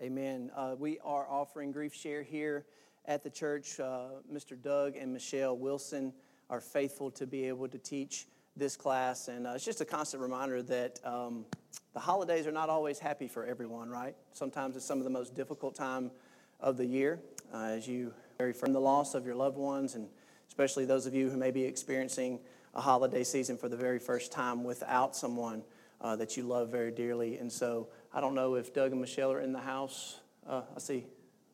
Amen. Uh, we are offering GriefShare here at the church. Uh, Mr. Doug and Michelle Wilson are faithful to be able to teach this class, and uh, it's just a constant reminder that um, the holidays are not always happy for everyone, right? Sometimes it's some of the most difficult time of the year uh, as you bury from the loss of your loved ones, and especially those of you who may be experiencing a holiday season for the very first time without someone uh, that you love very dearly. And so I don't know if Doug and Michelle are in the house. Uh, I see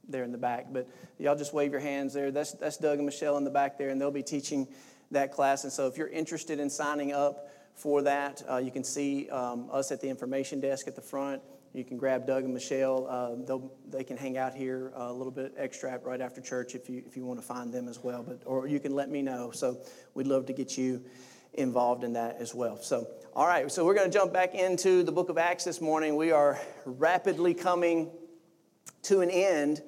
they're in the back, but y'all just wave your hands there. That's, that's Doug and Michelle in the back there, and they'll be teaching that class. And so if you're interested in signing up for that, uh, you can see um, us at the information desk at the front. You can grab Doug and Michelle. Uh, they can hang out here uh, a little bit extra right after church if you, if you want to find them as well. But, or you can let me know. So we'd love to get you involved in that as well. So, all right, so we're going to jump back into the book of Acts this morning. We are rapidly coming to an end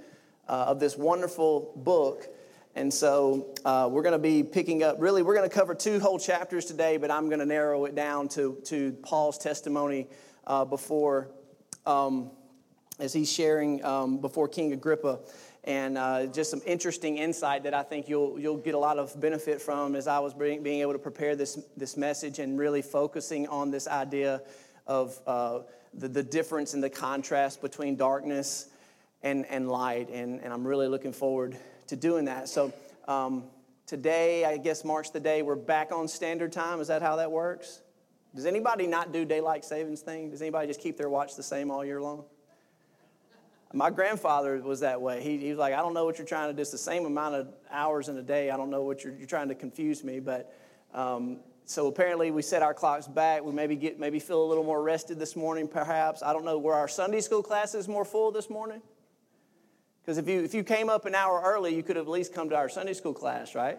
uh, of this wonderful book. And so uh, we're going to be picking up, really, we're going to cover two whole chapters today, but I'm going to narrow it down to, to Paul's testimony uh, before, um, as he's sharing um, before King Agrippa and uh, just some interesting insight that I think you'll, you'll get a lot of benefit from as I was being, being able to prepare this, this message and really focusing on this idea of uh, the, the difference and the contrast between darkness and, and light. And, and I'm really looking forward to doing that. So um, today, I guess March the day, we're back on standard time. Is that how that works? Does anybody not do daylight savings thing? Does anybody just keep their watch the same all year long? My grandfather was that way. He, he was like, I don't know what you're trying to do. It's the same amount of hours in a day. I don't know what you're, you're trying to confuse me. But um, so apparently we set our clocks back. We maybe get maybe feel a little more rested this morning, perhaps. I don't know. Were our Sunday school classes more full this morning? Because if you if you came up an hour early, you could have at least come to our Sunday school class, right?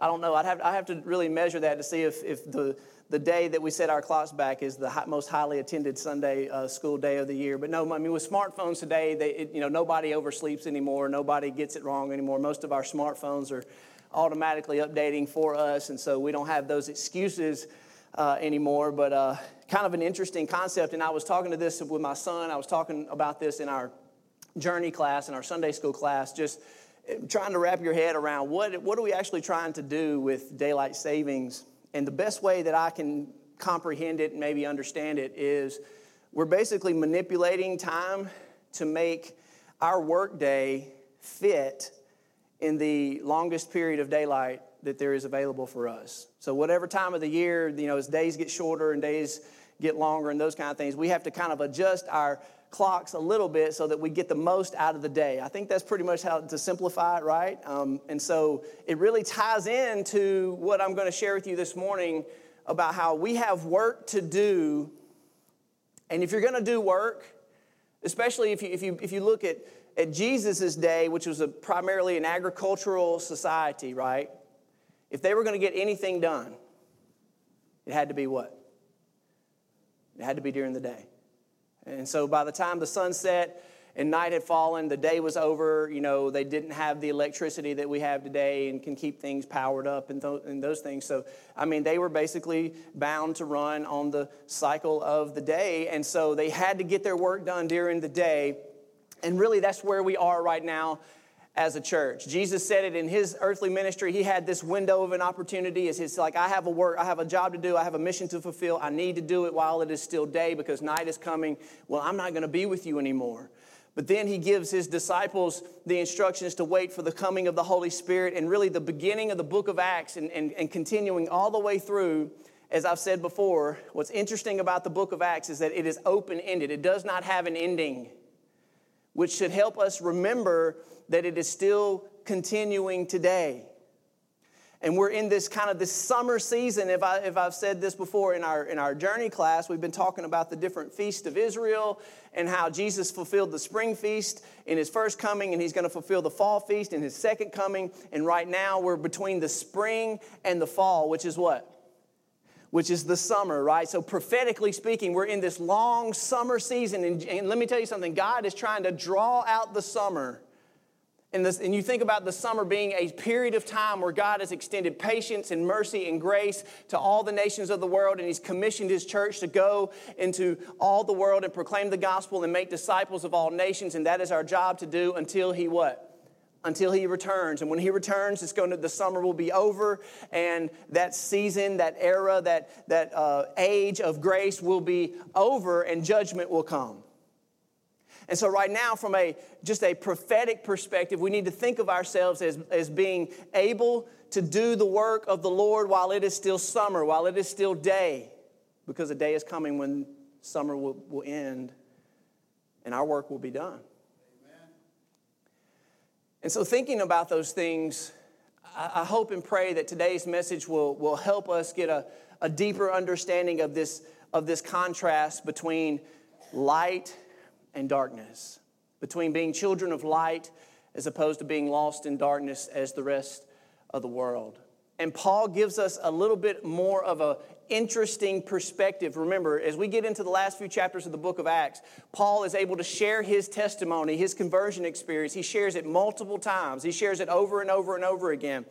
I don't know. I'd have, I have to really measure that to see if, if the, the day that we set our clocks back is the high, most highly attended Sunday uh, school day of the year. But no, I mean, with smartphones today, they, it, you know, nobody oversleeps anymore. Nobody gets it wrong anymore. Most of our smartphones are automatically updating for us, and so we don't have those excuses uh, anymore. But uh, kind of an interesting concept. And I was talking to this with my son. I was talking about this in our journey class, in our Sunday school class, just trying to wrap your head around what, what are we actually trying to do with daylight savings and the best way that I can comprehend it and maybe understand it is we're basically manipulating time to make our workday fit in the longest period of daylight that there is available for us. So whatever time of the year, you know, as days get shorter and days get longer and those kind of things, we have to kind of adjust our clocks a little bit so that we get the most out of the day. I think that's pretty much how to simplify it, right? Um, and so it really ties into what I'm going to share with you this morning about how we have work to do. And if you're going to do work, especially if you, if you, if you look at, at Jesus' day, which was a, primarily an agricultural society, right? If they were going to get anything done, it had to be what? It had to be during the day. And so by the time the sun set and night had fallen, the day was over. You know, they didn't have the electricity that we have today and can keep things powered up and, th- and those things. So, I mean, they were basically bound to run on the cycle of the day. And so they had to get their work done during the day. And really, that's where we are right now as a church. Jesus said it in his earthly ministry. He had this window of an opportunity. It's, like, I have a work, I have a job to do, I have a mission to fulfill. I need to do it while it is still day because night is coming. Well, I'm not going to be with you anymore. But then he gives his disciples the instructions to wait for the coming of the Holy Spirit and really the beginning of the book of Acts and, and, and continuing all the way through. As I've said before, what's interesting about the book of Acts is that it is open ended, it does not have an ending, which should help us remember that it is still continuing today. And we're in this kind of this summer season. If, I, if I've said this before in our, in our journey class, we've been talking about the different feasts of Israel and how Jesus fulfilled the spring feast in his first coming, and he's going to fulfill the fall feast in his second coming. And right now we're between the spring and the fall, which is what? Which is the summer, right? So, prophetically speaking, we're in this long summer season. And, and let me tell you something God is trying to draw out the summer And, this, and, you think about the summer being a period of time where God has extended patience and mercy and grace to all the nations of the world, and He's commissioned His church to go into all the world and proclaim the gospel and make disciples of all nations, and that is our job to do until He what? Until He returns. And when He returns, it's going to, the summer will be over, and that season, that era, that, that uh, age of grace will be over, and judgment will come. And so, right now, from a just a prophetic perspective, we need to think of ourselves as, as being able to do the work of the Lord while it is still summer, while it is still day, because a day is coming when summer will, will end and our work will be done. Amen. And so, thinking about those things, I, I hope and pray that today's message will, will help us get a, a deeper understanding of this, of this contrast between light and darkness, between being children of light as opposed to being lost in darkness as the rest of the world. And Paul gives us a little bit more of an interesting perspective. Remember, as we get into the last few chapters of the book of Acts, Paul is able to share his testimony, his conversion experience. He shares it multiple times. He shares it over and over and over again.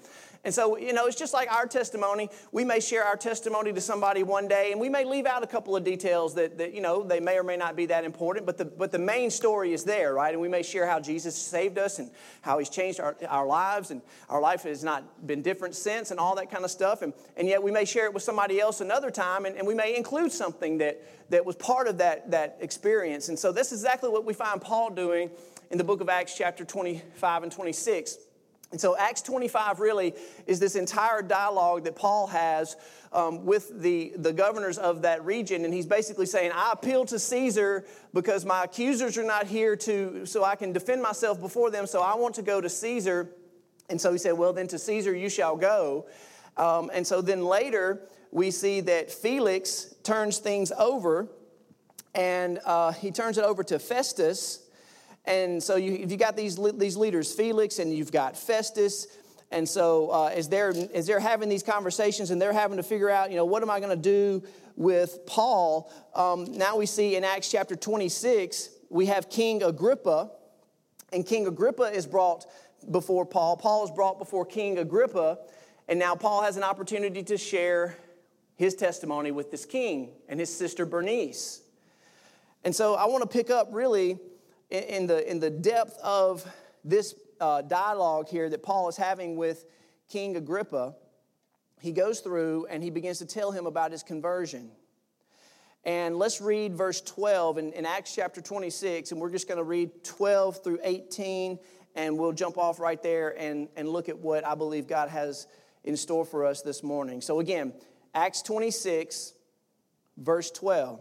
And so, you know, it's just like our testimony. We may share our testimony to somebody one day, and we may leave out a couple of details that, that you know, they may or may not be that important, but the, but the main story is there, right? And we may share how Jesus saved us and how he's changed our, our lives, and our life has not been different since, and all that kind of stuff. And, and yet we may share it with somebody else another time, and, and we may include something that, that was part of that, that experience. And so this is exactly what we find Paul doing in the book of Acts, chapter 25 and 26. And so, Acts 25 really is this entire dialogue that Paul has um, with the, the governors of that region. And he's basically saying, I appeal to Caesar because my accusers are not here to, so I can defend myself before them. So, I want to go to Caesar. And so he said, Well, then to Caesar you shall go. Um, and so then later, we see that Felix turns things over and uh, he turns it over to Festus. And so you, you got these, these leaders, Felix, and you've got Festus. And so uh, as, they're, as they're having these conversations and they're having to figure out, you know, what am I going to do with Paul? Um, now we see in Acts chapter 26, we have King Agrippa. And King Agrippa is brought before Paul. Paul is brought before King Agrippa. And now Paul has an opportunity to share his testimony with this king and his sister Bernice. And so I want to pick up really in the, in the depth of this uh, dialogue here that Paul is having with King Agrippa, he goes through and he begins to tell him about his conversion. And let's read verse 12 in, in Acts chapter 26, and we're just going to read 12 through 18, and we'll jump off right there and, and look at what I believe God has in store for us this morning. So, again, Acts 26, verse 12.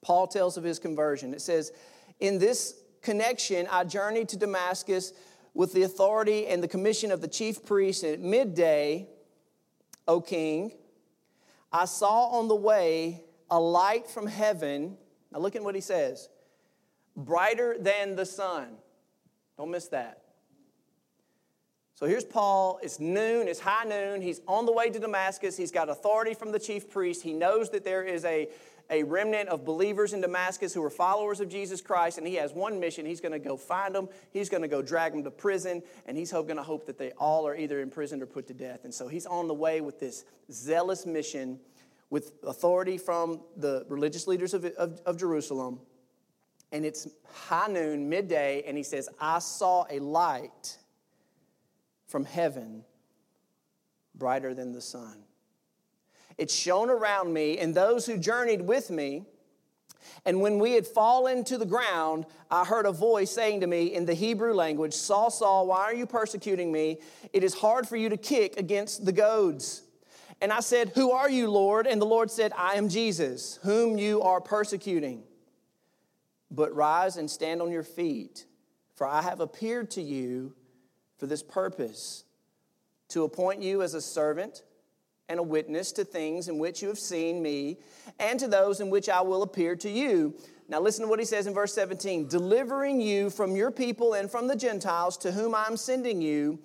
Paul tells of his conversion. It says, in this connection, I journeyed to Damascus with the authority and the commission of the chief priest. And at midday, O king, I saw on the way a light from heaven. Now look at what he says brighter than the sun. Don't miss that. So here's Paul. It's noon, it's high noon. He's on the way to Damascus. He's got authority from the chief priest. He knows that there is a a remnant of believers in Damascus who are followers of Jesus Christ, and he has one mission. He's going to go find them, he's going to go drag them to prison, and he's going to hope that they all are either imprisoned or put to death. And so he's on the way with this zealous mission with authority from the religious leaders of, of, of Jerusalem. And it's high noon, midday, and he says, I saw a light from heaven brighter than the sun. It shone around me and those who journeyed with me. And when we had fallen to the ground, I heard a voice saying to me in the Hebrew language, Saul, Saul, why are you persecuting me? It is hard for you to kick against the goads. And I said, Who are you, Lord? And the Lord said, I am Jesus, whom you are persecuting. But rise and stand on your feet, for I have appeared to you for this purpose, to appoint you as a servant and a witness to things in which you have seen me, and to those in which I will appear to you. Now, listen to what he says in verse 17 delivering you from your people and from the Gentiles to whom I'm sending you,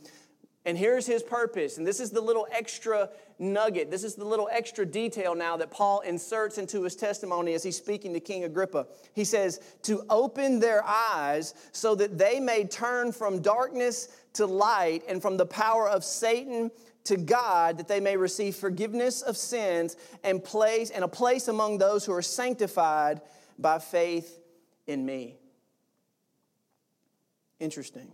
And here's his purpose. And this is the little extra nugget. This is the little extra detail now that Paul inserts into his testimony as he's speaking to King Agrippa. He says, To open their eyes so that they may turn from darkness to light and from the power of Satan to God, that they may receive forgiveness of sins and place and a place among those who are sanctified by faith in me. Interesting.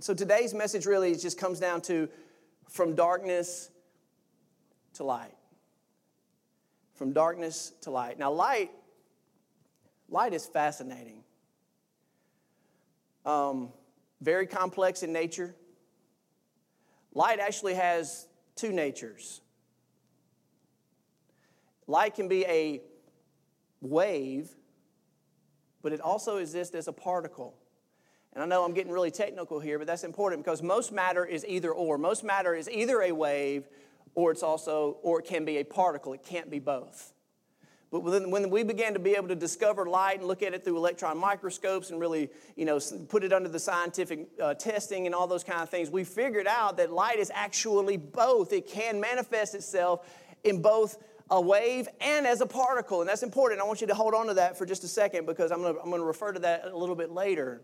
So today's message really just comes down to from darkness to light. From darkness to light. Now, light, light is fascinating. Um, very complex in nature. Light actually has two natures. Light can be a wave, but it also exists as a particle. And I know I'm getting really technical here, but that's important because most matter is either or. Most matter is either a wave or it's also, or it can be a particle. It can't be both. But when we began to be able to discover light and look at it through electron microscopes and really, you know, put it under the scientific uh, testing and all those kind of things, we figured out that light is actually both. It can manifest itself in both a wave and as a particle. And that's important. I want you to hold on to that for just a second because I'm going to, I'm going to refer to that a little bit later.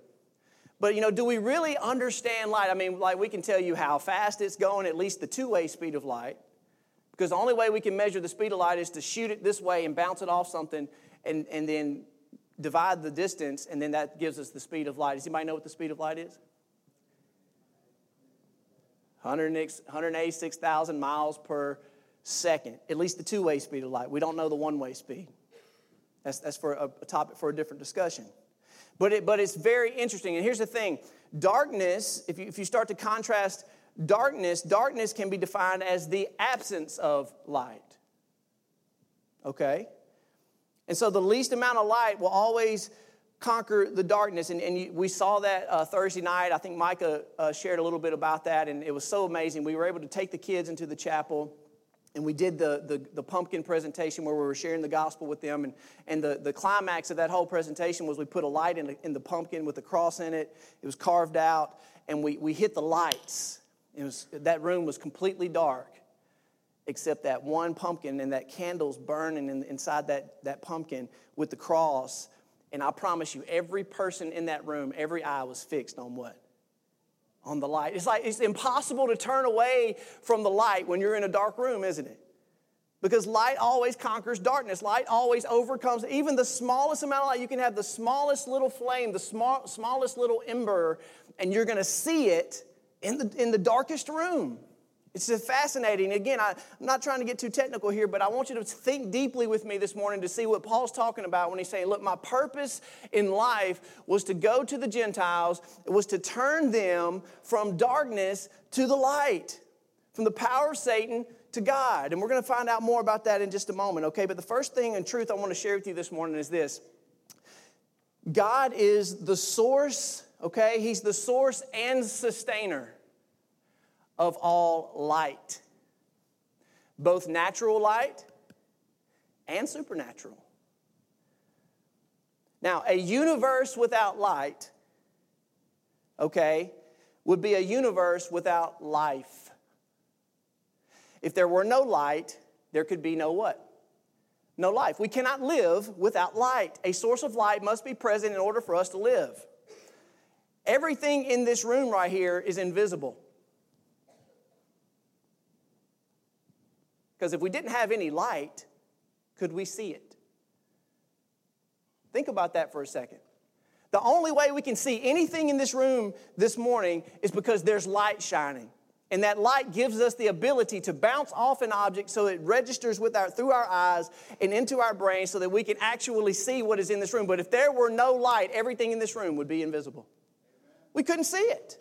But you know, do we really understand light? I mean, like we can tell you how fast it's going, at least the two-way speed of light. Because the only way we can measure the speed of light is to shoot it this way and bounce it off something and, and then divide the distance, and then that gives us the speed of light. Does anybody know what the speed of light is? 186,000 miles per second, at least the two way speed of light. We don't know the one way speed. That's, that's for a, a topic for a different discussion. But, it, but it's very interesting. And here's the thing darkness, if you, if you start to contrast darkness, darkness can be defined as the absence of light. Okay? And so the least amount of light will always conquer the darkness. And, and you, we saw that uh, Thursday night. I think Micah uh, shared a little bit about that, and it was so amazing. We were able to take the kids into the chapel and we did the, the, the, pumpkin presentation where we were sharing the gospel with them. And, and the, the climax of that whole presentation was we put a light in the, in the pumpkin with a cross in it. It was carved out, and we, we hit the lights. It was, that room was completely dark, except that one pumpkin and that candle's burning in, inside that, that pumpkin with the cross. And I promise you, every person in that room, every eye was fixed on what? on the light. It's like it's impossible to turn away from the light when you're in a dark room, isn't it? Because light always conquers darkness. Light always overcomes even the smallest amount of light. You can have the smallest little flame, the small, smallest little ember, and you're going to see it in the, in the darkest room. It's fascinating. Again, I, am not trying to get too technical here, but I want you to think deeply with me this morning to see what Paul's talking about when he's saying, Look, my purpose in life was to go to the Gentiles, it was to turn them from darkness to the light, from the power of Satan to God. And we're going to find out more about that in just a moment, okay? But the first thing and truth I want to share with you this morning is this God is the source, okay? He's the source and sustainer of all light, both natural light and supernatural. Now, a universe without light, okay, would be a universe without life. If there were no light, there could be no what? No life. We cannot live without light. A source of light must be present in order for us to live. Everything in this room right here is invisible. Because if we didn't have any light, could we see it? Think about that for a second. The only way we can see anything in this room this morning is because there's light shining. And that light gives us the ability to bounce off an object so it registers with our, through our eyes and into our brain so that we can actually see what is in this room. But if there were no light, everything in this room would be invisible. We couldn't see it.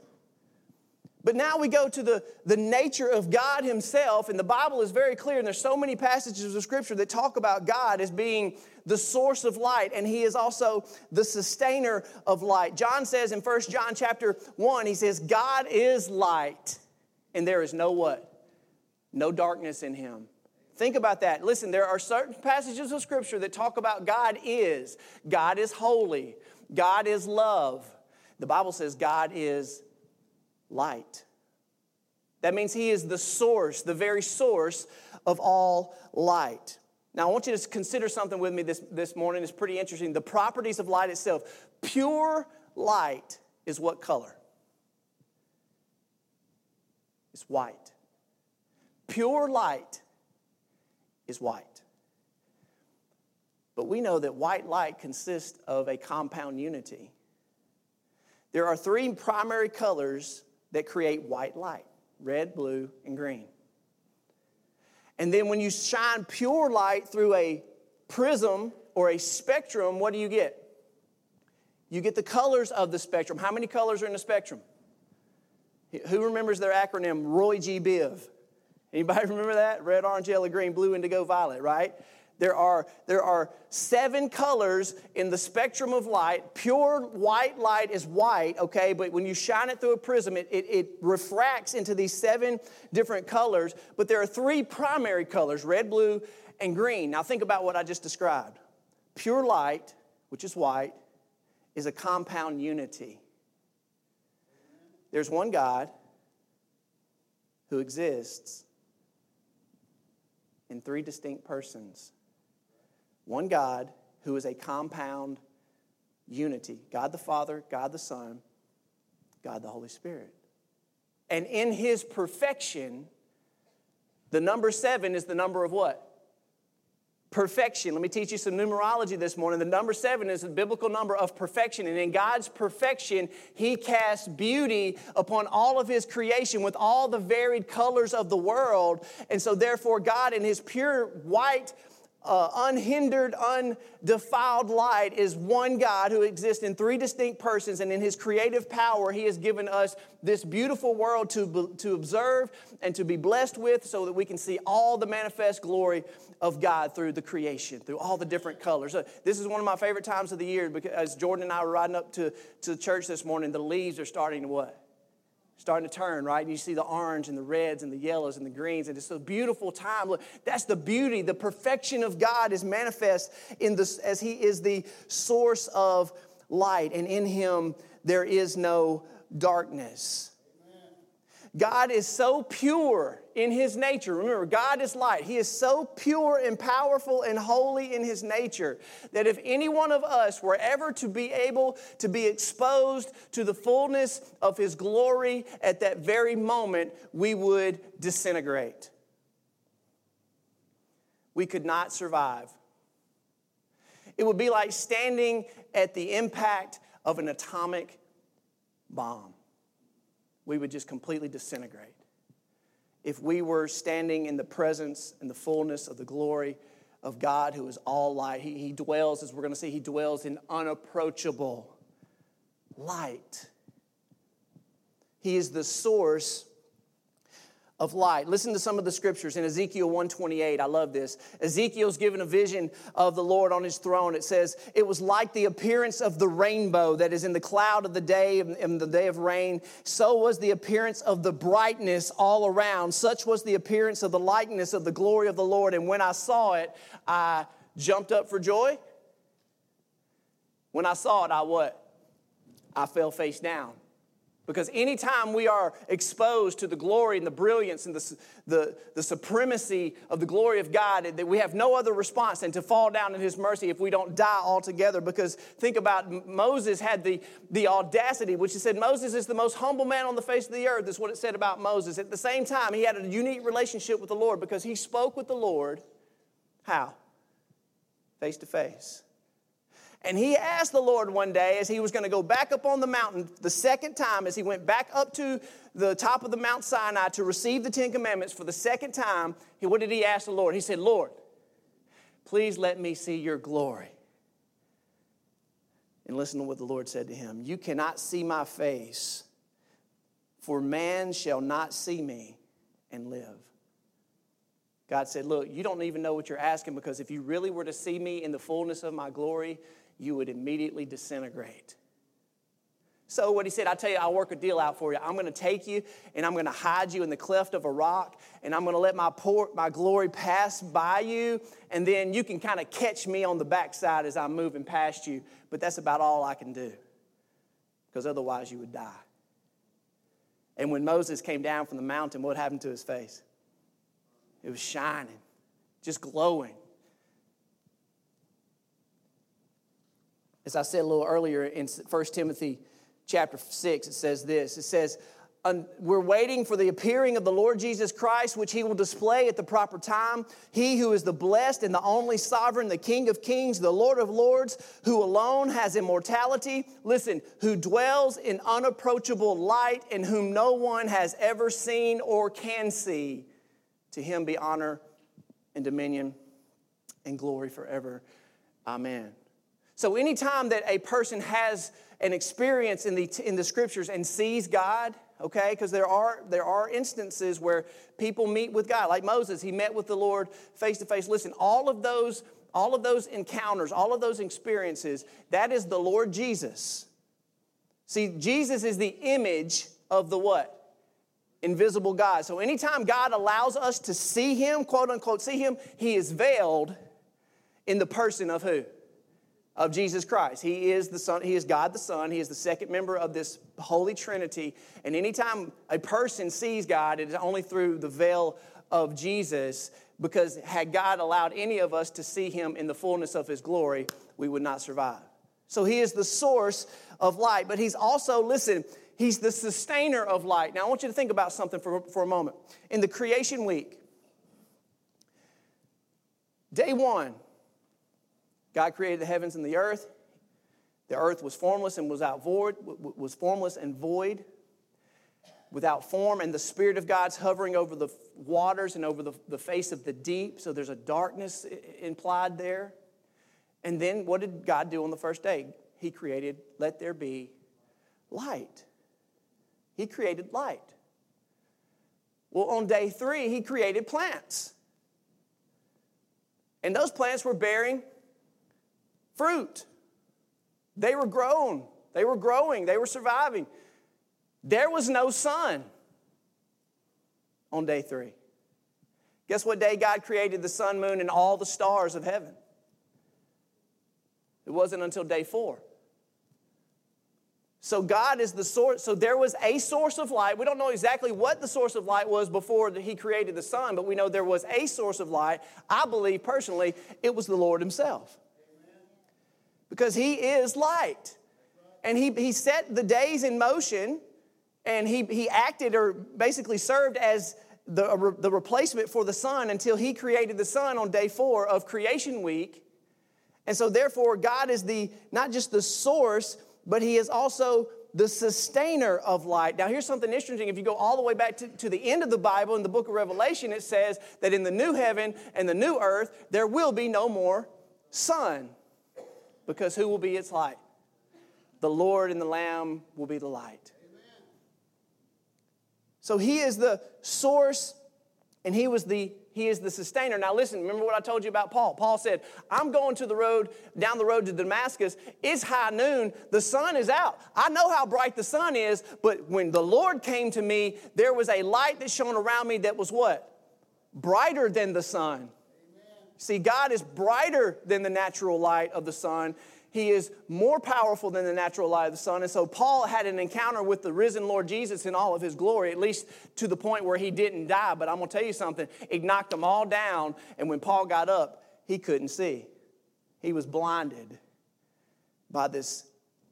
But now we go to the, the nature of God Himself, and the Bible is very clear, and there's so many passages of Scripture that talk about God as being the source of light, and He is also the sustainer of light. John says in 1 John chapter 1, he says, God is light, and there is no what? No darkness in Him. Think about that. Listen, there are certain passages of Scripture that talk about God is. God is holy. God is love. The Bible says God is light. That means He is the source, the very source of all light. Now, I want you to consider something with me this, this morning. It's pretty interesting. The properties of light itself. Pure light is what color? It's white. Pure light is white. But we know that white light consists of a compound unity. There are three primary colors that create white light red, blue, and green. And then when you shine pure light through a prism or a spectrum, what do you get? You get the colors of the spectrum. How many colors are in the spectrum? Who remembers their acronym, Roy G. Biv? Anybody remember that? Red, orange, yellow, green, blue, indigo, violet, right? There are, there are seven colors in the spectrum of light. Pure white light is white, okay, but when you shine it through a prism, it, it, it refracts into these seven different colors. But there are three primary colors red, blue, and green. Now, think about what I just described. Pure light, which is white, is a compound unity. There's one God who exists in three distinct persons one God who is a compound unity God the Father, God the Son, God the Holy Spirit. And in his perfection, the number seven is the number of what? Perfection. Let me teach you some numerology this morning. The number seven is the biblical number of perfection. And in God's perfection, He casts beauty upon all of His creation with all the varied colors of the world. And so, therefore, God, in His pure white, uh, unhindered, undefiled light is one God who exists in three distinct persons, and in his creative power, he has given us this beautiful world to, to observe and to be blessed with so that we can see all the manifest glory of God through the creation, through all the different colors. Uh, this is one of my favorite times of the year because as Jordan and I were riding up to, to church this morning, the leaves are starting to what? Starting to turn, right? And you see the orange and the reds and the yellows and the greens, and it's a beautiful time. Look, that's the beauty. The perfection of God is manifest in this as He is the source of light, and in Him there is no darkness. God is so pure in his nature. Remember, God is light. He is so pure and powerful and holy in his nature that if any one of us were ever to be able to be exposed to the fullness of his glory at that very moment, we would disintegrate. We could not survive. It would be like standing at the impact of an atomic bomb we would just completely disintegrate. If we were standing in the presence and the fullness of the glory of God who is all light, He, he dwells, as we're going to see, He dwells in unapproachable light. He is the source of light. Listen to some of the scriptures in Ezekiel 128. I love this. Ezekiel's given a vision of the Lord on his throne. It says, It was like the appearance of the rainbow that is in the cloud of the day, in the day of rain. So was the appearance of the brightness all around. Such was the appearance of the likeness of the glory of the Lord. And when I saw it, I jumped up for joy. When I saw it, I what? I fell face down. Because anytime we are exposed to the glory and the brilliance and the, the, the, supremacy of the glory of God, that we have no other response than to fall down in His mercy if we don't die altogether. Because think about Moses had the, the audacity, which he said Moses is the most humble man on the face of the earth, is what it said about Moses. At the same time, he had a unique relationship with the Lord because he spoke with the Lord. How? Face to face. And he asked the Lord one day as he was going to go back up on the mountain the second time, as he went back up to the top of the Mount Sinai to receive the Ten Commandments for the second time, he, what did he ask the Lord? He said, Lord, please let me see your glory. And listen to what the Lord said to him You cannot see my face, for man shall not see me and live. God said, Look, you don't even know what you're asking because if you really were to see me in the fullness of my glory, you would immediately disintegrate. So, what he said, I tell you, I'll work a deal out for you. I'm going to take you and I'm going to hide you in the cleft of a rock and I'm going to let my, poor, my glory pass by you and then you can kind of catch me on the backside as I'm moving past you. But that's about all I can do because otherwise you would die. And when Moses came down from the mountain, what happened to his face? It was shining, just glowing. As I said a little earlier in 1 Timothy chapter 6, it says this it says, we're waiting for the appearing of the Lord Jesus Christ, which he will display at the proper time. He who is the blessed and the only sovereign, the King of kings, the Lord of lords, who alone has immortality. Listen, who dwells in unapproachable light and whom no one has ever seen or can see. To him be honor and dominion and glory forever. Amen. So, anytime that a person has an experience in the, in the scriptures and sees God, okay? Because there are, there are instances where people meet with God. Like Moses, he met with the Lord face to face. Listen, all of those, all of those encounters, all of those experiences, that is the Lord Jesus. See, Jesus is the image of the what? Invisible God. So anytime God allows us to see him, quote unquote, see him, he is veiled in the person of who? Of Jesus Christ. He is the Son, He is God the Son. He is the second member of this Holy Trinity. And anytime a person sees God, it is only through the veil of Jesus, because had God allowed any of us to see Him in the fullness of His glory, we would not survive. So He is the source of light, but He's also, listen, He's the sustainer of light. Now, I want you to think about something for, for a moment. In the creation week, day one, God created the heavens and the earth. The earth was formless and was out void, was formless and void, without form, and the Spirit of God's hovering over the waters and over the, the face of the deep. So there's a darkness implied there. And then what did God do on the first day? He created, let there be light. He created light. Well, on day three, he created plants. And those plants were bearing fruit. They were grown, they were growing, they were surviving. There was no sun on day three. Guess what day God created the sun, moon, and all the stars of heaven? It wasn't until day four. So God is the source. So there was a source of light. We don't know exactly what the source of light was before He created the sun, but we know there was a source of light. I believe personally it was the Lord Himself because He is light. And He, he set the days in motion and he, he acted or basically served as the, the replacement for the sun until He created the sun on day four of creation week. And so, therefore, God is the not just the source, but He is also the sustainer of light. Now, here's something interesting. If you go all the way back to, to, the end of the Bible in the book of Revelation, it says that in the new heaven and the new earth, there will be no more sun because who will be its light? The Lord and the Lamb will be the light. So he is the source and he was the he is the sustainer. Now listen, remember what I told you about Paul? Paul said, "I'm going to the road down the road to Damascus. It's high noon. The sun is out. I know how bright the sun is, but when the Lord came to me, there was a light that shone around me that was what? Brighter than the sun." See, God is brighter than the natural light of the sun. He is more powerful than the natural light of the sun. And so Paul had an encounter with the risen Lord Jesus in all of his glory, at least to the point where he didn't die. But I'm going to tell you something, it knocked them all down. And when Paul got up, he couldn't see. He was blinded by this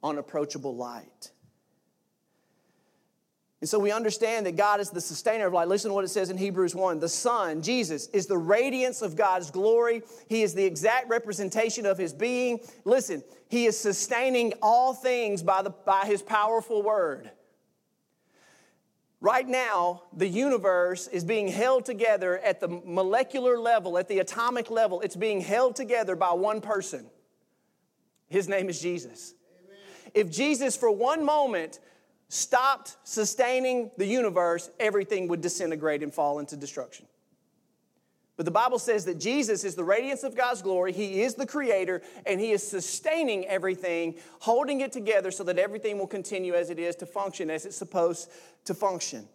unapproachable light. And so we understand that God is the sustainer of light. Listen to what it says in Hebrews 1. The Son, Jesus, is the radiance of God's glory. He is the exact representation of his being. Listen, he is sustaining all things by, the, by his powerful word. Right now, the universe is being held together at the molecular level, at the atomic level. It's being held together by one person. His name is Jesus. Amen. If Jesus, for one moment, stopped sustaining the universe, everything would disintegrate and fall into destruction. But the Bible says that Jesus is the radiance of God's glory. He is the creator, and He is sustaining everything, holding it together so that everything will continue as it is to function, as it's supposed to function.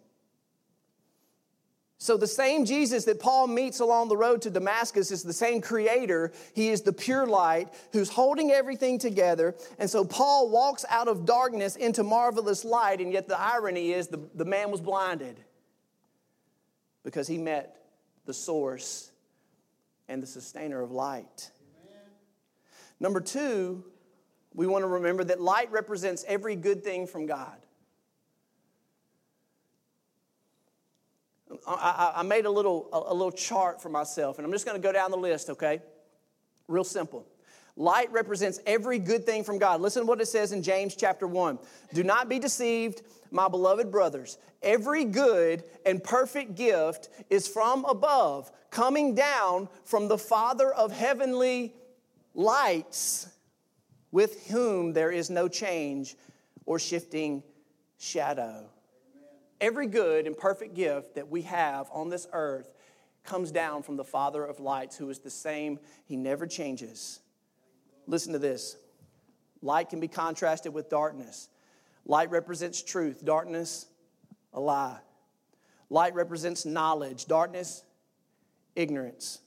So, the same Jesus that Paul meets along the road to Damascus is the same creator. He is the pure light who's holding everything together. And so, Paul walks out of darkness into marvelous light, and yet the irony is the, the man was blinded because he met the source and the sustainer of light. Amen. Number two, we want to remember that light represents every good thing from God. I, I made a little, a, little chart for myself, and I'm just going to go down the list, okay? Real simple. Light represents every good thing from God. Listen to what it says in James chapter 1. Do not be deceived, my beloved brothers. Every good and perfect gift is from above, coming down from the Father of heavenly lights, with whom there is no change or shifting shadow. Every good and perfect gift that we have on this earth comes down from the Father of lights, who is the same, He never changes. Listen to this light can be contrasted with darkness. Light represents truth, darkness, a lie. Light represents knowledge, darkness, ignorance.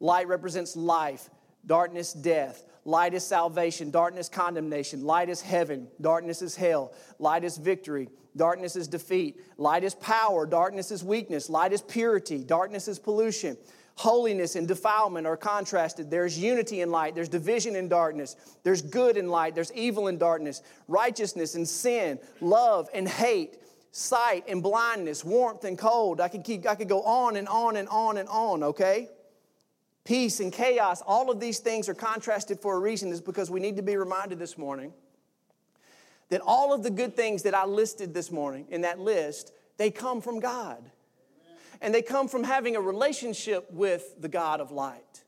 Light represents life, darkness, death. Light is salvation, darkness, condemnation. Light is heaven, darkness is hell. Light is victory, darkness is defeat. Light is power, darkness is weakness. Light is purity, darkness is pollution. Holiness and defilement are contrasted. There's unity in light, there's division in darkness, there's good in light, there's evil in darkness, righteousness and sin, love and hate, sight and blindness, warmth and cold. I could keep I could go on and on and on and on, okay? Peace and chaos, all of these things are contrasted for a reason, is because we need to be reminded this morning that all of the good things that I listed this morning in that list, they come from God. And they come from having a relationship with the God of light.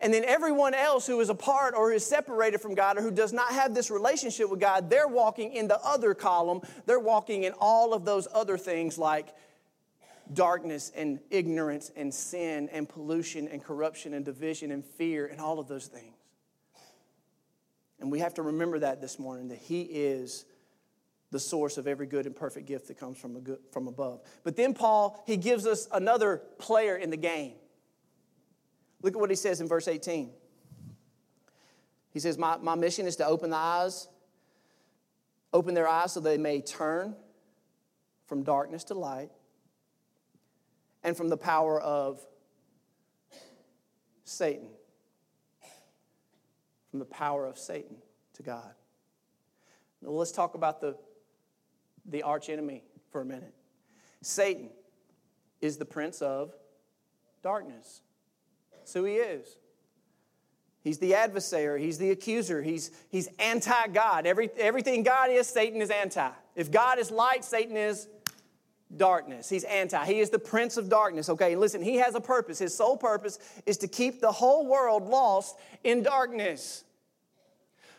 And then everyone else who is apart or is separated from God or who does not have this relationship with God, they're walking in the other column. They're walking in all of those other things like darkness and ignorance and sin and pollution and corruption and division and fear and all of those things. And we have to remember that this morning that He is the source of every good and perfect gift that comes from, good, from above. But then Paul, he gives us another player in the game. Look at what he says in verse 18. He says, My, my mission is to open the eyes, open their eyes so they may turn from darkness to light and from the power of Satan from the power of Satan to God. Now let's talk about the, the arch enemy for a minute. Satan is the prince of darkness. That's who he is. He's the adversary, he's the accuser, he's, he's anti God. Every, everything God is, Satan is anti. If God is light, Satan is darkness. He's anti. He is the prince of darkness. Okay, listen, he has a purpose. His sole purpose is to keep the whole world lost in darkness.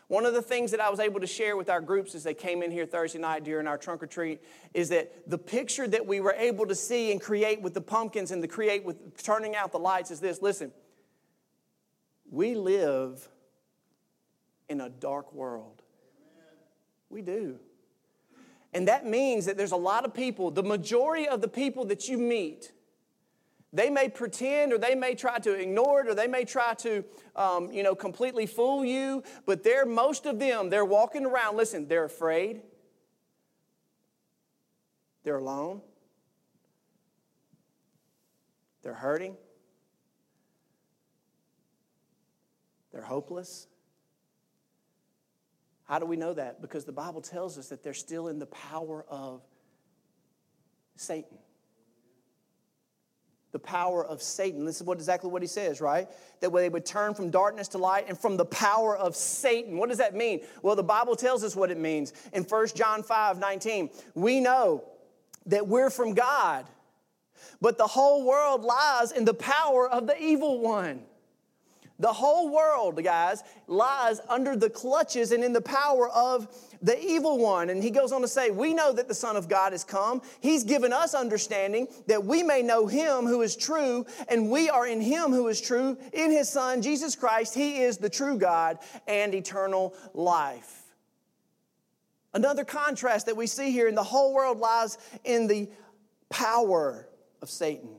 One of the things that I was able to share with our groups as they came in here Thursday night during our trunk-or-treat is that the picture that we were able to see and create with the pumpkins and to create with turning out the lights is this listen, we live in a dark world. We do. And that means that there's a lot of people, the majority of the people that you meet, they may pretend or they may try to ignore it or they may try to, um, you know, completely fool you, but they're, most of them, they're walking around, listen, they're afraid, they're alone, they're hurting, they're hopeless. How do we know that? Because the Bible tells us that they're still in the power of Satan the power of Satan. This is what exactly what he says, right? That they would turn from darkness to light and from the power of Satan. What does that mean? Well, the Bible tells us what it means. In 1 John 5 19, we know that we're from God, but the whole world lies in the power of the evil one. The whole world, guys, lies under the clutches and in the power of the evil one. And he goes on to say, We know that the Son of God has come. He's given us understanding that we may know him who is true, and we are in him who is true, in his Son, Jesus Christ. He is the true God and eternal life. Another contrast that we see here in the whole world lies in the power of Satan.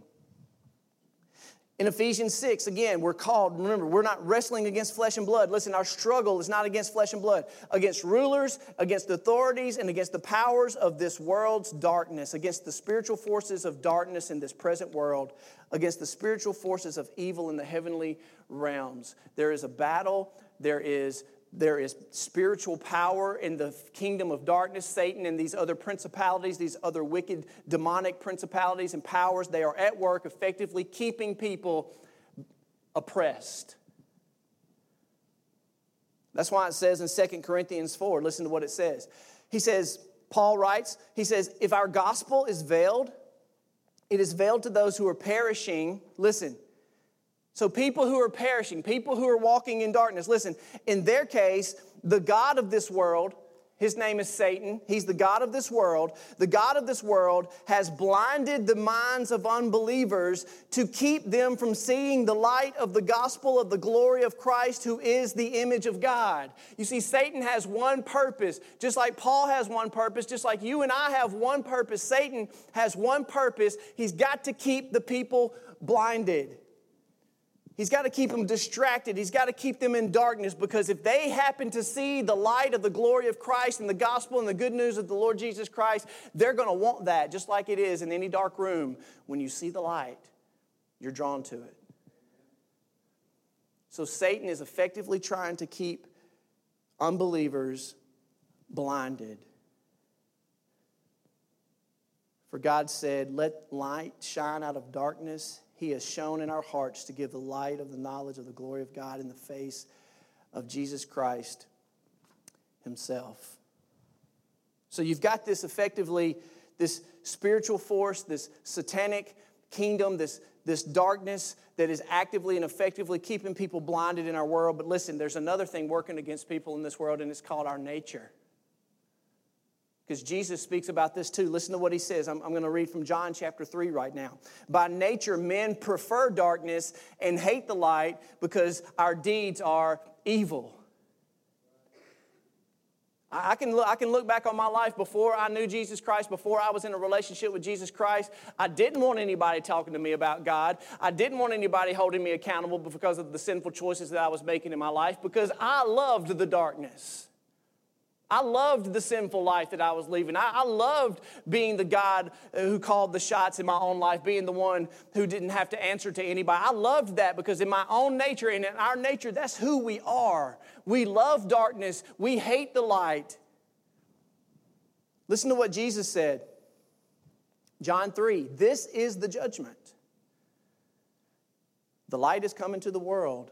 In Ephesians 6, again, we're called, remember, we're not wrestling against flesh and blood. Listen, our struggle is not against flesh and blood, against rulers, against authorities, and against the powers of this world's darkness, against the spiritual forces of darkness in this present world, against the spiritual forces of evil in the heavenly realms. There is a battle, there is there is spiritual power in the kingdom of darkness, Satan and these other principalities, these other wicked demonic principalities and powers. They are at work effectively keeping people oppressed. That's why it says in 2 Corinthians 4, listen to what it says. He says, Paul writes, he says, if our gospel is veiled, it is veiled to those who are perishing. Listen, so, people who are perishing, people who are walking in darkness, listen, in their case, the God of this world, his name is Satan. He's the God of this world. The God of this world has blinded the minds of unbelievers to keep them from seeing the light of the gospel of the glory of Christ, who is the image of God. You see, Satan has one purpose, just like Paul has one purpose, just like you and I have one purpose. Satan has one purpose. He's got to keep the people blinded. He's got to keep them distracted. He's got to keep them in darkness because if they happen to see the light of the glory of Christ and the gospel and the good news of the Lord Jesus Christ, they're going to want that just like it is in any dark room. When you see the light, you're drawn to it. So Satan is effectively trying to keep unbelievers blinded. For God said, Let light shine out of darkness he has shown in our hearts to give the light of the knowledge of the glory of God in the face of Jesus Christ Himself. So you've got this effectively, this spiritual force, this satanic kingdom, this, this darkness that is actively and effectively keeping people blinded in our world. But listen, there's another thing working against people in this world, and it's called our nature because Jesus speaks about this too. Listen to what he says. I'm, I'm, going to read from John chapter 3 right now. By nature, men prefer darkness and hate the light because our deeds are evil. I can, look, I can look back on my life before I knew Jesus Christ, before I was in a relationship with Jesus Christ. I didn't want anybody talking to me about God. I didn't want anybody holding me accountable because of the sinful choices that I was making in my life because I loved the darkness. I loved the sinful life that I was living. I, I, loved being the God uh, who called the shots in my own life, being the one who didn't have to answer to anybody. I loved that because in my own nature and in our nature, that's who we are. We love darkness, we hate the light. Listen to what Jesus said. John 3 This is the judgment. The light is coming to the world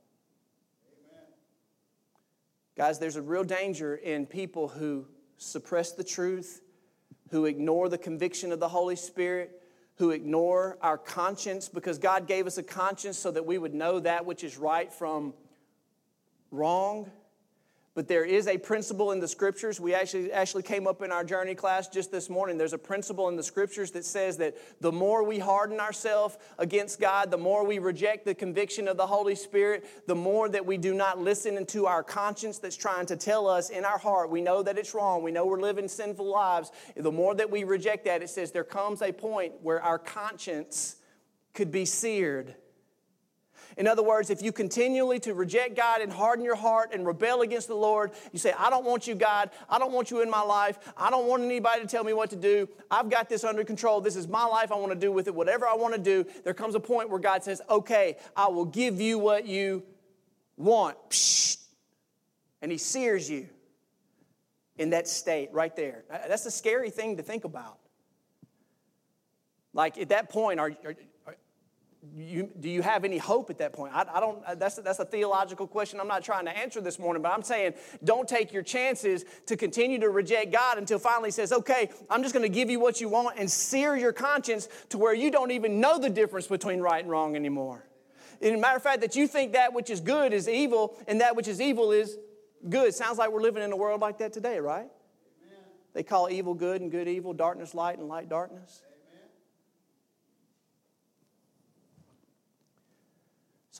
Guys, there's a real danger in people who suppress the truth, who ignore the conviction of the Holy Spirit, who ignore our conscience because God gave us a conscience so that we would know that which is right from wrong. But there is a principle in the scriptures. We actually, actually came up in our journey class just this morning. There's a principle in the scriptures that says that the more we harden ourselves against God, the more we reject the conviction of the Holy Spirit, the more that we do not listen to our conscience that's trying to tell us in our heart, we know that it's wrong, we know we're living sinful lives. The more that we reject that, it says there comes a point where our conscience could be seared in other words, if you continually to reject God and harden your heart and rebel against the Lord, you say, I don't want you, God. I don't want you in my life. I don't want anybody to tell me what to do. I've got this under control. This is my life. I want to do with it whatever I want to do. There comes a point where God says, Okay, I will give you what you want. And He sears you in that state right there. That's a scary thing to think about. Like at that point, are, are you, do you have any hope at that point? I, I, don't, that's, that's a theological question I'm not trying to answer this morning, but I'm saying don't take your chances to continue to reject God until finally he says, okay, I'm just going to give you what you want and sear your conscience to where you don't even know the difference between right and wrong anymore. In a matter of fact, that you think that which is good is evil and that which is evil is good. Sounds like we're living in a world like that today, right? They call evil good and good evil, darkness light and light darkness.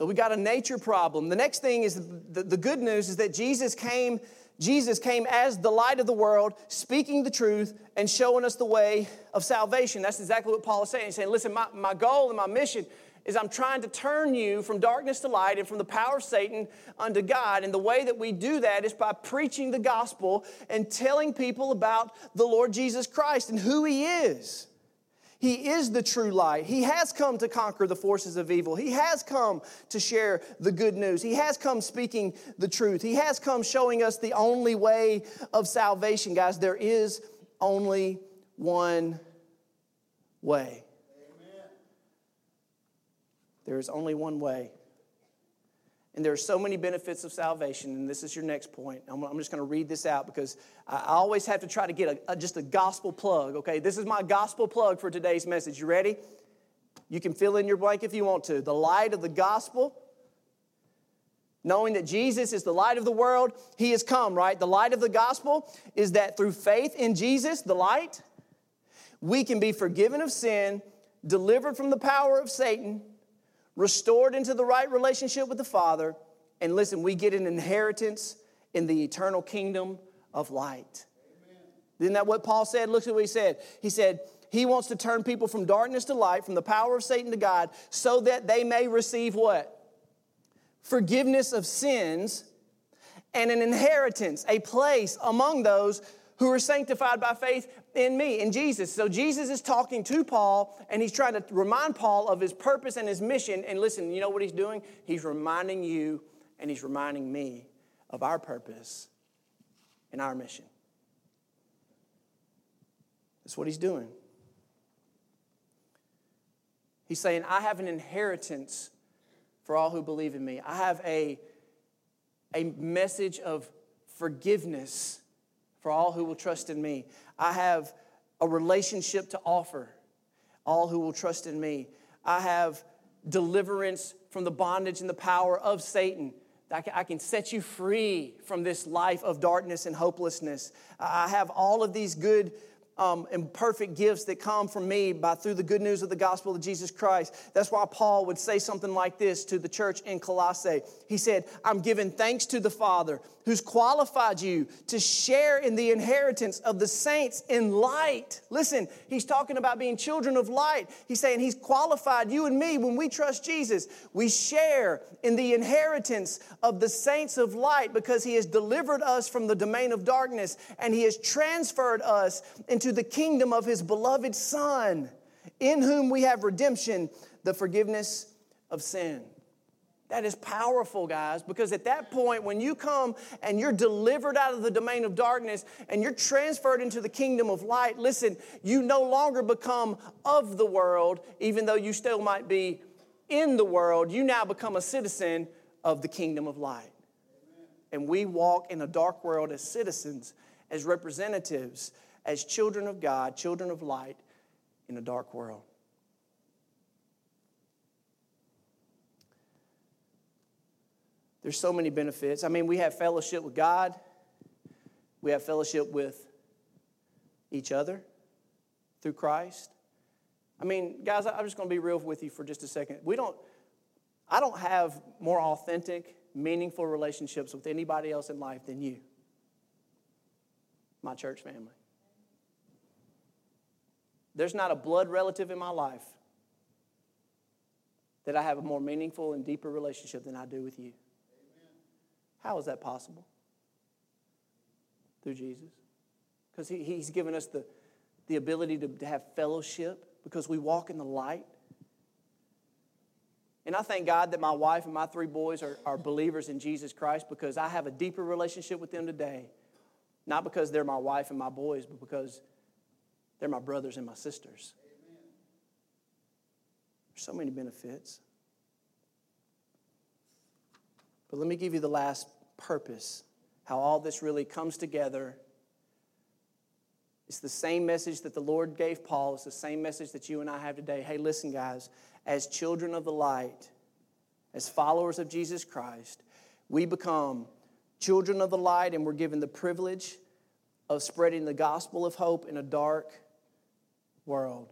So we got a nature problem. The next thing is the, the, good news is that Jesus came, Jesus came as the light of the world, speaking the truth and showing us the way of salvation. That's exactly what Paul is saying. He's saying, listen, my, my goal and my mission is I'm trying to turn you from darkness to light and from the power of Satan unto God. And the way that we do that is by preaching the gospel and telling people about the Lord Jesus Christ and who he is. He is the true light. He has come to conquer the forces of evil. He has come to share the good news. He has come speaking the truth. He has come showing us the only way of salvation. Guys, there is only one way. Amen. There is only one way. And there are so many benefits of salvation, and this is your next point. I'm, I'm just going to read this out because I, always have to try to get a, a, just a gospel plug, okay? This is my gospel plug for today's message. You ready? You can fill in your blank if you want to. The light of the gospel, knowing that Jesus is the light of the world, He has come, right? The light of the gospel is that through faith in Jesus, the light, we can be forgiven of sin, delivered from the power of Satan restored into the right relationship with the Father, and listen, we get an inheritance in the eternal kingdom of light. Amen. Isn't that what Paul said? Look at what he said. He said, He wants to turn people from darkness to light, from the power of Satan to God, so that they may receive what? Forgiveness of sins and an inheritance, a place among those who are sanctified by faith in me, in Jesus. So Jesus is talking to Paul and he's trying to remind Paul of his purpose and his mission. And listen, you know what he's doing? He's reminding you and he's reminding me of our purpose and our mission. That's what he's doing. He's saying, I have an inheritance for all who believe in me. I have a, a message of forgiveness for all who will trust in me. I have a relationship to offer all who will trust in me. I have deliverance from the bondage and the power of Satan. I can set you free from this life of darkness and hopelessness. I have all of these good um, and perfect gifts that come from me by through the good news of the gospel of Jesus Christ. That's why Paul would say something like this to the church in Colossae. He said, I'm giving thanks to the Father who's qualified you to share in the inheritance of the saints in light. Listen, he's talking about being children of light. He's saying he's qualified you and me when we trust Jesus. We share in the inheritance of the saints of light because he has delivered us from the domain of darkness and he has transferred us into the kingdom of his beloved Son, in whom we have redemption, the forgiveness of sin. That is powerful, guys, because at that point, when you come and you're delivered out of the domain of darkness and you're transferred into the kingdom of light, listen, you no longer become of the world, even though you still might be in the world. You now become a citizen of the kingdom of light. And we walk in a dark world as citizens, as representatives, as children of God, children of light in a dark world. There's so many benefits. I mean, we have fellowship with God, we have fellowship with each other through Christ. I mean, guys, I'm just going to be real with you for just a second. We don't, I don't have more authentic, meaningful relationships with anybody else in life than you, my church family. There's not a blood relative in my life that I have a more meaningful and deeper relationship than I do with you. How is that possible? Through Jesus. Because he, He's given us the, the ability to, to have fellowship because we walk in the light. And I thank God that my wife and my three boys are, are believers in Jesus Christ because I have a deeper relationship with them today. Not because they're my wife and my boys, but because they're my brothers and my sisters. There's so many benefits. But let me give you the last purpose, how all this really comes together. It's the same message that the Lord gave Paul. It's the same message that you and I have today. Hey, listen, guys, as children of the light, as followers of Jesus Christ, we become children of the light and we're given the privilege of spreading the gospel of hope in a dark world.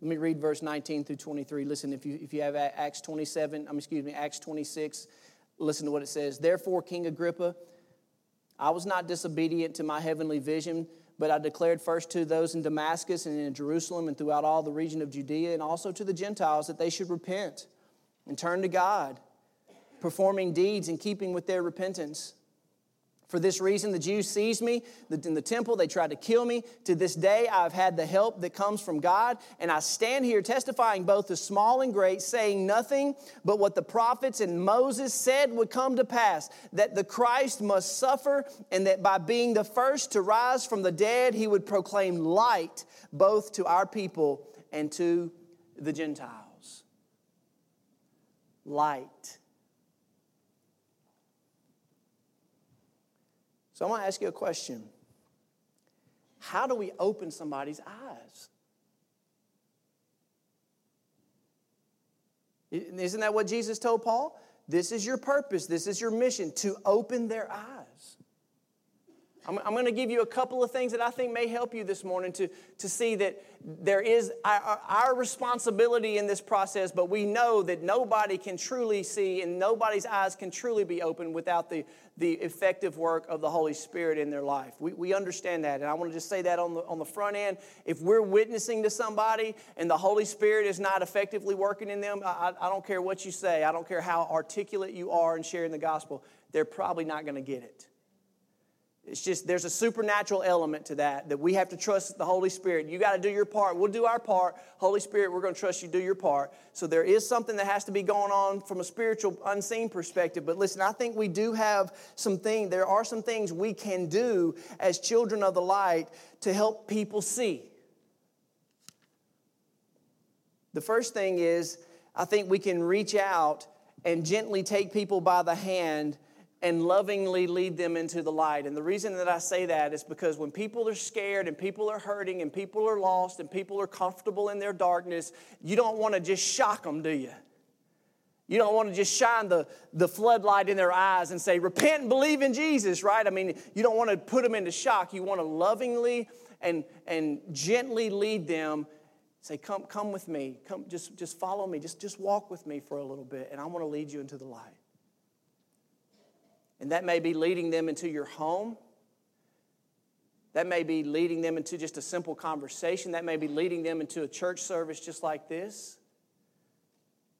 Let me read verse 19 through 23. Listen, if you, if you have Acts 27, I'm excuse me, Acts 26, listen to what it says. Therefore, King Agrippa, I was not disobedient to my heavenly vision, but I declared first to those in Damascus and in Jerusalem and throughout all the region of Judea and also to the Gentiles that they should repent and turn to God, performing deeds in keeping with their repentance. For this reason, the Jews seized me in the temple. They tried to kill me. To this day, I've had the help that comes from God. And I stand here testifying both to small and great, saying nothing but what the prophets and Moses said would come to pass that the Christ must suffer, and that by being the first to rise from the dead, he would proclaim light both to our people and to the Gentiles. Light. So I want to ask you a question How do we open somebody's eyes? Isn't that what Jesus told Paul? This is your purpose, this is your mission to open their eyes. I'm, I'm going to give you a couple of things that I think may help you this morning to, to see that there is our, our responsibility in this process, but we know that nobody can truly see and nobody's eyes can truly be opened without the, the effective work of the Holy Spirit in their life. We, we understand that. And I want to just say that on the, on the front end. If we're witnessing to somebody and the Holy Spirit is not effectively working in them, I, I don't care what you say, I don't care how articulate you are in sharing the gospel, they're probably not going to get it. It's just there's a supernatural element to that that we have to trust the Holy Spirit. You got to do your part. We'll do our part. Holy Spirit, we're going to trust you do your part. So there is something that has to be going on from a spiritual unseen perspective. But listen, I think we do have some things. There are some things we can do as children of the light to help people see. The first thing is I think we can reach out and gently take people by the hand and lovingly lead them into the light. And the reason that I say that is because when people are scared and people are hurting and people are lost and people are comfortable in their darkness, you don't want to just shock them, do you? You don't want to just shine the, the floodlight in their eyes and say, repent and believe in Jesus, right? I mean, you don't want to put them into shock. You want to lovingly and, and gently lead them. Say, come, come with me. Come, just, just follow me. Just, just walk with me for a little bit, and I want to lead you into the light. And that may be leading them into your home. That may be leading them into just a simple conversation. That may be leading them into a church service just like this.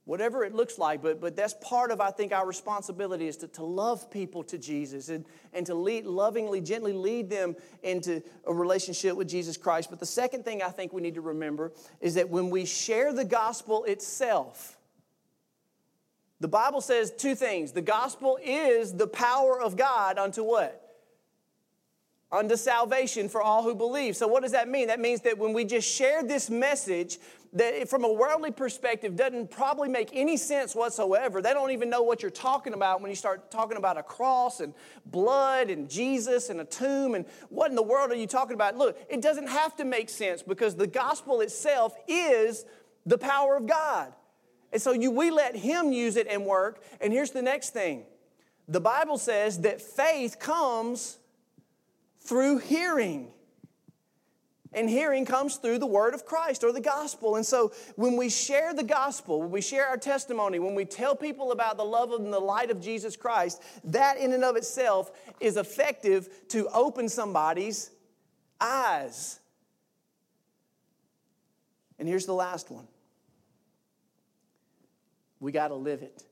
Whatever it looks like, but, but that's part of, I think, our responsibility is to, to love people to Jesus and, and to lead, lovingly, gently lead them into a relationship with Jesus Christ. But the second thing I think we need to remember is that when we share the gospel itself, the Bible says two things. The gospel is the power of God unto what? Unto salvation for all who believe. So, what does that mean? That means that when we just share this message, that from a worldly perspective doesn't probably make any sense whatsoever. They don't even know what you're talking about when you start talking about a cross and blood and Jesus and a tomb and what in the world are you talking about? Look, it doesn't have to make sense because the gospel itself is the power of God. And so you, we let Him use it and work. And here's the next thing the Bible says that faith comes through hearing. And hearing comes through the word of Christ or the gospel. And so when we share the gospel, when we share our testimony, when we tell people about the love and the light of Jesus Christ, that in and of itself is effective to open somebody's eyes. And here's the last one we got to live it.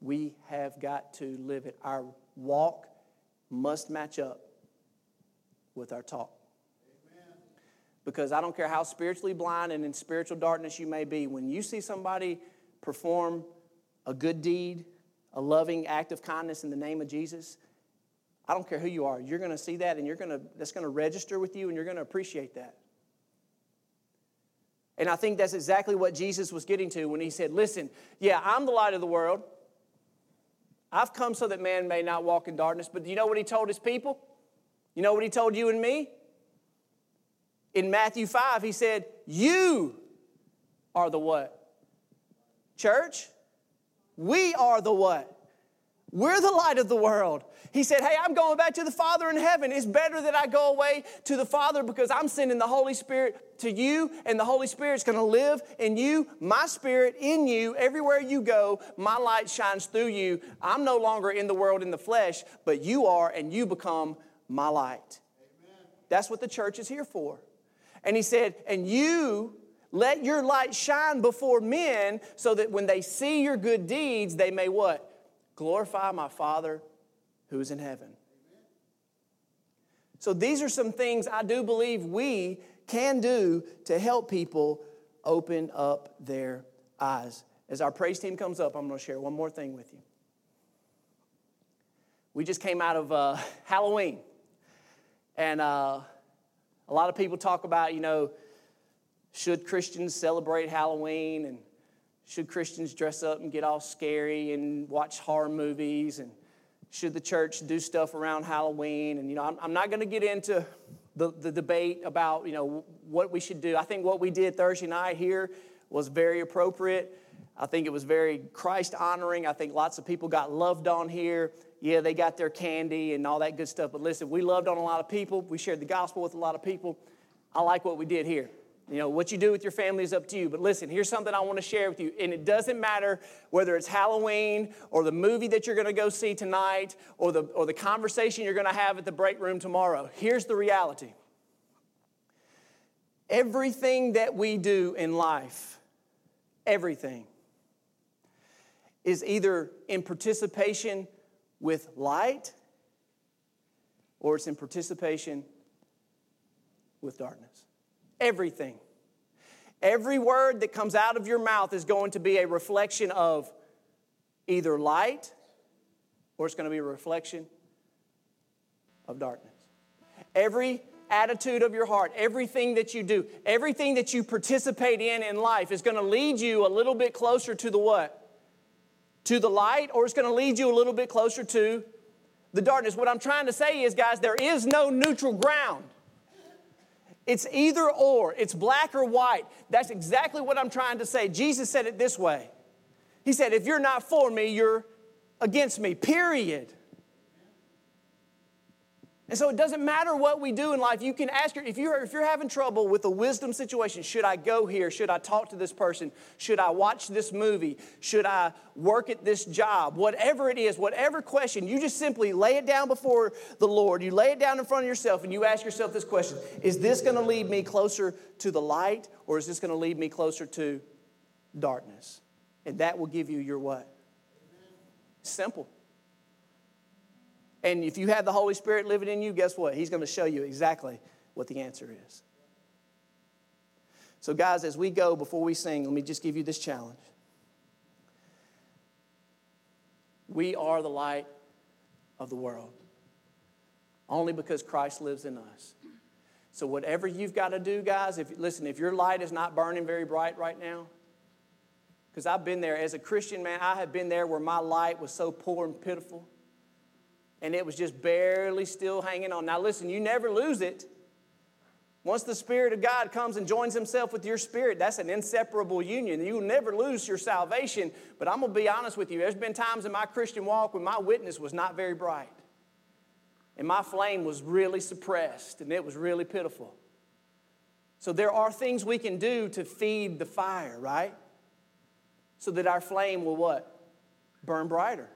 We have got to live it. Our walk must match up with our talk. Because I don't care how spiritually blind and in spiritual darkness you may be, when you see somebody perform a good deed, a loving act of kindness in the name of Jesus, I don't care who you are, you're going to see that and you're going to, that's going to register with you and you're going to appreciate that. And I think that's exactly what Jesus was getting to when he said, Listen, yeah, I'm the light of the world. I've come so that man may not walk in darkness. But do you know what he told his people? You know what he told you and me? In Matthew 5, he said, You are the what? Church? We are the what? We're the light of the world. He said, Hey, I'm going back to the Father in heaven. It's better that I go away to the Father because I'm sending the Holy Spirit to you, and the Holy Spirit's going to live in you, my Spirit in you. Everywhere you go, my light shines through you. I'm no longer in the world in the flesh, but you are, and you become my light. Amen. That's what the church is here for. And he said, And you let your light shine before men so that when they see your good deeds, they may what? Glorify my Father who is in heaven. So these are some things I do believe we can do to help people open up their eyes. As our praise team comes up, I'm going to share one more thing with you. We just came out of uh, Halloween, and uh, a lot of people talk about, you know, should Christians celebrate Halloween and should Christians dress up and get all scary and watch horror movies and should the church do stuff around Halloween? And, you know, I'm, I'm not going to get into the, the debate about, you know, what we should do. I think what we did Thursday night here was very appropriate. I think it was very Christ honoring. I think lots of people got loved on here. Yeah, they got their candy and all that good stuff. But listen, we loved on a lot of people. We shared the gospel with a lot of people. I like what we did here. You know, what you do with your family is up to you. But listen, here's something I want to share with you. And it doesn't matter whether it's Halloween or the movie that you're going to go see tonight or the, or the conversation you're going to have at the break room tomorrow. Here's the reality everything that we do in life, everything, is either in participation with light or it's in participation with darkness. Everything. Every word that comes out of your mouth is going to be a reflection of either light or it's going to be a reflection of darkness. Every attitude of your heart, everything that you do, everything that you participate in in life is going to lead you a little bit closer to the what? To the light, or it's going to lead you a little bit closer to the darkness. What I'm trying to say is, guys, there is no neutral ground. It's either or, it's black or white. That's exactly what I'm trying to say. Jesus said it this way He said, If you're not for me, you're against me, period. And so it doesn't matter what we do in life. You can ask her if you're, if you're having trouble with a wisdom situation should I go here? Should I talk to this person? Should I watch this movie? Should I work at this job? Whatever it is, whatever question, you just simply lay it down before the Lord. You lay it down in front of yourself and you ask yourself this question Is this going to lead me closer to the light or is this going to lead me closer to darkness? And that will give you your what? Simple. And if you have the Holy Spirit living in you, guess what? He's going to show you exactly what the answer is. So, guys, as we go, before we sing, let me just give you this challenge. We are the light of the world only because Christ lives in us. So, whatever you've got to do, guys, if listen, if your light is not burning very bright right now, because I've been there as a Christian man, I have been there where my light was so poor and pitiful and it was just barely still hanging on. Now, listen, you never lose it. Once the Spirit of God comes and joins Himself with your spirit, that's an inseparable union. You will never lose your salvation. But I'm going to be honest with you. There's been times in my Christian walk when my witness was not very bright. And my flame was really suppressed and it was really pitiful. So there are things we can do to feed the fire, right? So that our flame will what? Burn brighter.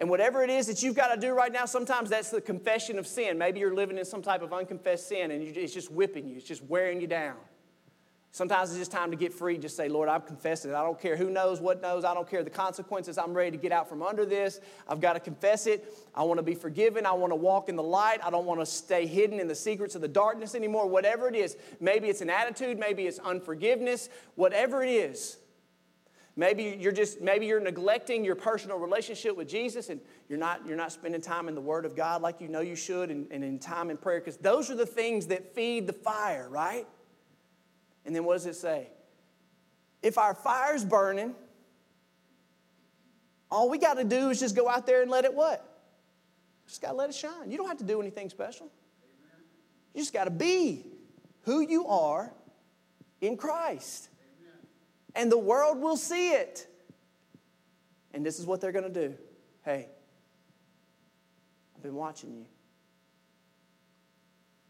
And whatever it is that you've got to do right now, sometimes that's the confession of sin. Maybe you're living in some type of unconfessed sin and it's just whipping you, it's just wearing you down. Sometimes it's just time to get free. Just say, Lord, I'm confessing it. I don't care who knows, what knows. I don't care the consequences. I'm ready to get out from under this. I've got to confess it. I want to be forgiven. I want to walk in the light. I don't want to stay hidden in the secrets of the darkness anymore. Whatever it is, maybe it's an attitude, maybe it's unforgiveness, whatever it is. Maybe you're just maybe you're neglecting your personal relationship with Jesus and you're not you're not spending time in the Word of God like you know you should and, and in time in prayer because those are the things that feed the fire, right? And then what does it say? If our fire's burning, all we got to do is just go out there and let it what? Just got to let it shine. You don't have to do anything special. You just got to be who you are in Christ. And the world will see it. And this is what they're going to do. Hey, I've been watching you.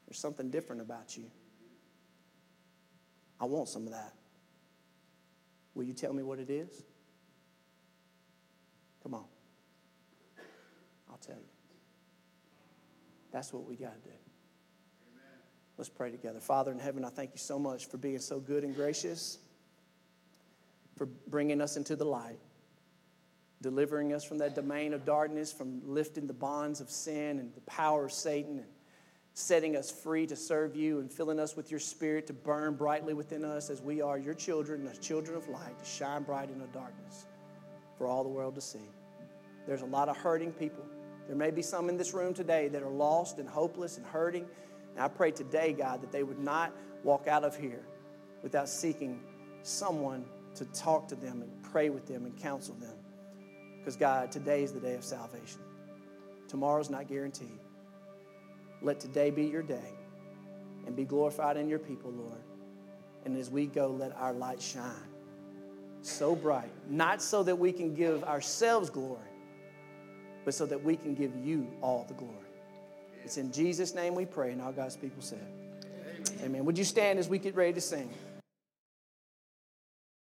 There's something different about you. I want some of that. Will you tell me what it is? Come on. I'll tell you. That's what we got to do. Let's pray together. Father in heaven, I thank you so much for being so good and gracious, for bringing us into the light, delivering us from that domain of darkness, from lifting the bonds of sin and the power of Satan, and setting us free to serve you and filling us with your spirit to burn brightly within us as we are your children, the children of light, to shine bright in the darkness for all the world to see. There's a lot of hurting people. There may be some in this room today that are lost and hopeless and hurting. And I pray today, God, that they would not walk out of here without seeking someone to talk to them and pray with them and counsel them. Because, God, today is the day of salvation. Tomorrow's not guaranteed. Let today be your day and be glorified in your people, Lord. And as we go, let our light shine so bright, not so that we can give ourselves glory, but so that we can give you all the glory. It's in Jesus' name we pray, and all God's people said. Amen. Amen. Would you stand as we get ready to sing?